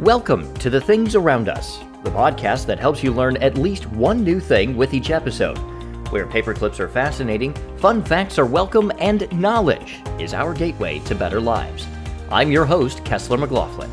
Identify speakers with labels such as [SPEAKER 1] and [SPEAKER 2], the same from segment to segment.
[SPEAKER 1] Welcome to The Things Around Us, the podcast that helps you learn at least one new thing with each episode. Where paperclips are fascinating, fun facts are welcome, and knowledge is our gateway to better lives. I'm your host, Kessler McLaughlin.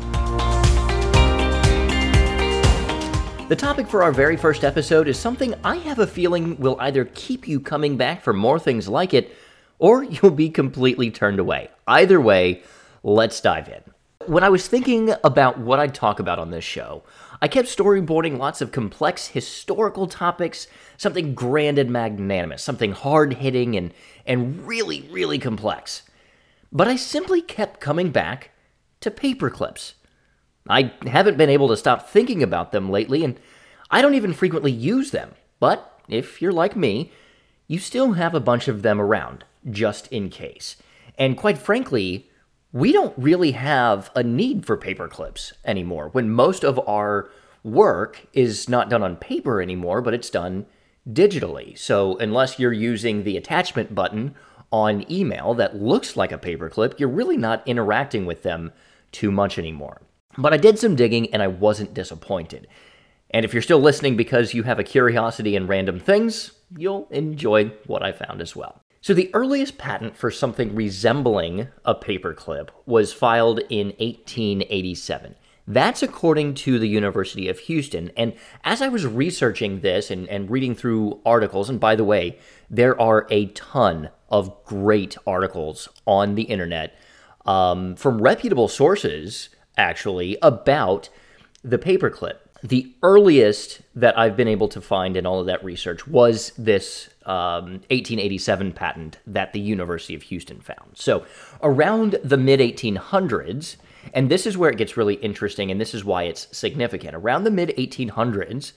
[SPEAKER 1] The topic for our very first episode is something I have a feeling will either keep you coming back for more things like it, or you'll be completely turned away. Either way, let's dive in. When I was thinking about what I'd talk about on this show, I kept storyboarding lots of complex historical topics, something grand and magnanimous, something hard hitting and, and really, really complex. But I simply kept coming back to paperclips. I haven't been able to stop thinking about them lately, and I don't even frequently use them. But if you're like me, you still have a bunch of them around, just in case. And quite frankly, we don't really have a need for paper clips anymore when most of our work is not done on paper anymore, but it's done digitally. So, unless you're using the attachment button on email that looks like a paperclip, you're really not interacting with them too much anymore. But I did some digging and I wasn't disappointed. And if you're still listening because you have a curiosity in random things, you'll enjoy what I found as well. So, the earliest patent for something resembling a paperclip was filed in 1887. That's according to the University of Houston. And as I was researching this and, and reading through articles, and by the way, there are a ton of great articles on the internet um, from reputable sources, actually, about the paperclip. The earliest that I've been able to find in all of that research was this um, 1887 patent that the University of Houston found. So, around the mid 1800s, and this is where it gets really interesting, and this is why it's significant. Around the mid 1800s,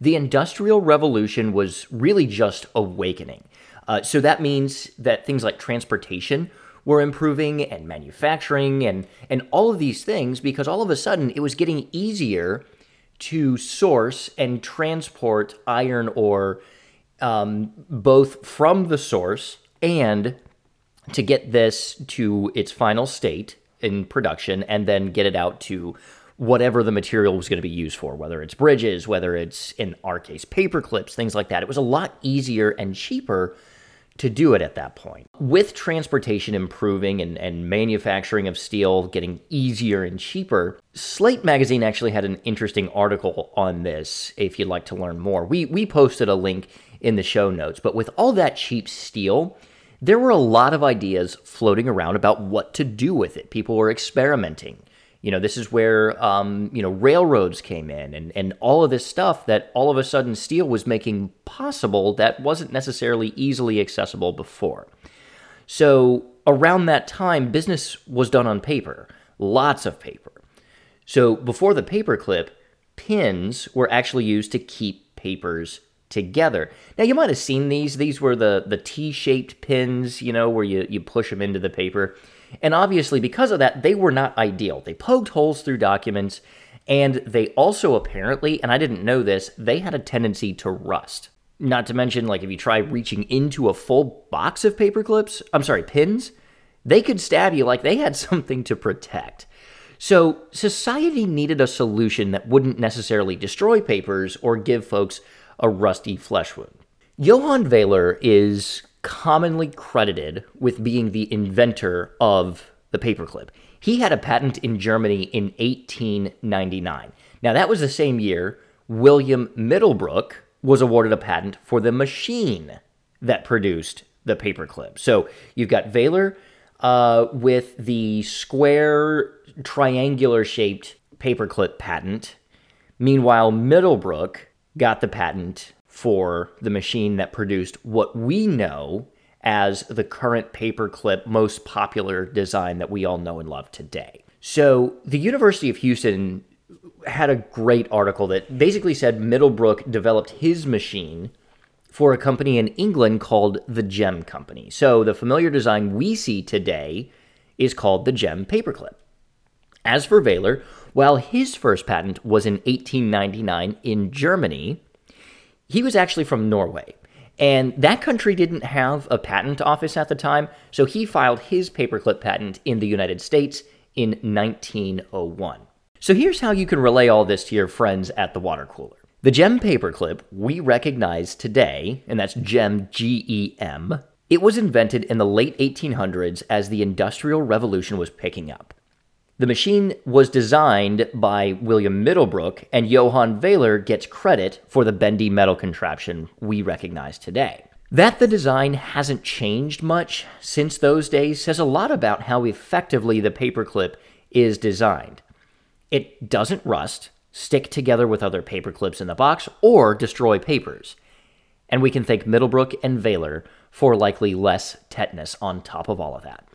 [SPEAKER 1] the Industrial Revolution was really just awakening. Uh, so that means that things like transportation were improving and manufacturing and, and all of these things because all of a sudden it was getting easier to source and transport iron ore um, both from the source and to get this to its final state in production and then get it out to whatever the material was going to be used for, whether it's bridges, whether it's, in our case, paper clips, things like that. It was a lot easier and cheaper to do it at that point. With transportation improving and, and manufacturing of steel getting easier and cheaper, Slate magazine actually had an interesting article on this if you'd like to learn more. We we posted a link in the show notes, but with all that cheap steel, there were a lot of ideas floating around about what to do with it. People were experimenting. You know, this is where um, you know railroads came in, and and all of this stuff that all of a sudden steel was making possible that wasn't necessarily easily accessible before. So around that time, business was done on paper, lots of paper. So before the paperclip, pins were actually used to keep papers together. Now you might have seen these. These were the the T-shaped pins, you know, where you you push them into the paper. And obviously, because of that, they were not ideal. They poked holes through documents, and they also apparently, and I didn't know this, they had a tendency to rust. Not to mention, like, if you try reaching into a full box of paper clips, I'm sorry, pins, they could stab you like they had something to protect. So, society needed a solution that wouldn't necessarily destroy papers or give folks a rusty flesh wound. Johan Vaaler is commonly credited with being the inventor of the paperclip. He had a patent in Germany in 1899. Now, that was the same year William Middlebrook was awarded a patent for the machine that produced the paperclip. So you've got Vaaler uh, with the square, triangular shaped paperclip patent. Meanwhile, Middlebrook got the patent for the machine that produced what we know as the current paperclip most popular design that we all know and love today. So, the University of Houston had a great article that basically said Middlebrook developed his machine for a company in England called the Gem Company. So, the familiar design we see today is called the Gem paperclip. As for Vaaler, while his first patent was in 1899 in Germany, he was actually from Norway. And that country didn't have a patent office at the time, so he filed his paperclip patent in the United States in 1901. So here's how you can relay all this to your friends at the water cooler. The GEM paperclip we recognize today, and that's GEM G E M, it was invented in the late 1800s as the Industrial Revolution was picking up. The machine was designed by William Middlebrook, and Johan Vaaler gets credit for the bendy metal contraption we recognize today. That the design hasn't changed much since those days says a lot about how effectively the paperclip is designed. It doesn't rust, stick together with other paperclips in the box, or destroy papers. And we can thank Middlebrook and Vaaler for likely less tetanus on top of all of that.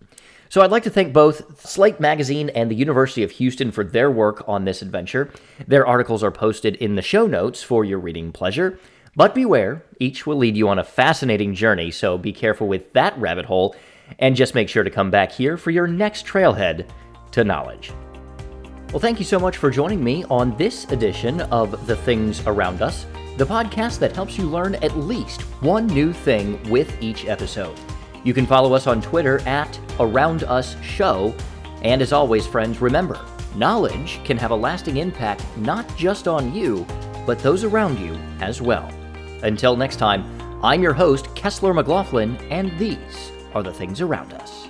[SPEAKER 1] So I'd like to thank both Slate Magazine and the University of Houston for their work on this adventure. Their articles are posted in the show notes for your reading pleasure. But beware, each will lead you on a fascinating journey, so be careful with that rabbit hole, and just make sure to come back here for your next trailhead to knowledge. Well, thank you so much for joining me on this edition of The Things Around Us, the podcast that helps you learn at least one new thing with each episode. You can follow us on Twitter at Around Us Show. And as always, friends, remember knowledge can have a lasting impact not just on you, but those around you as well. Until next time, I'm your host, Kessler McLaughlin, and these are the things around us.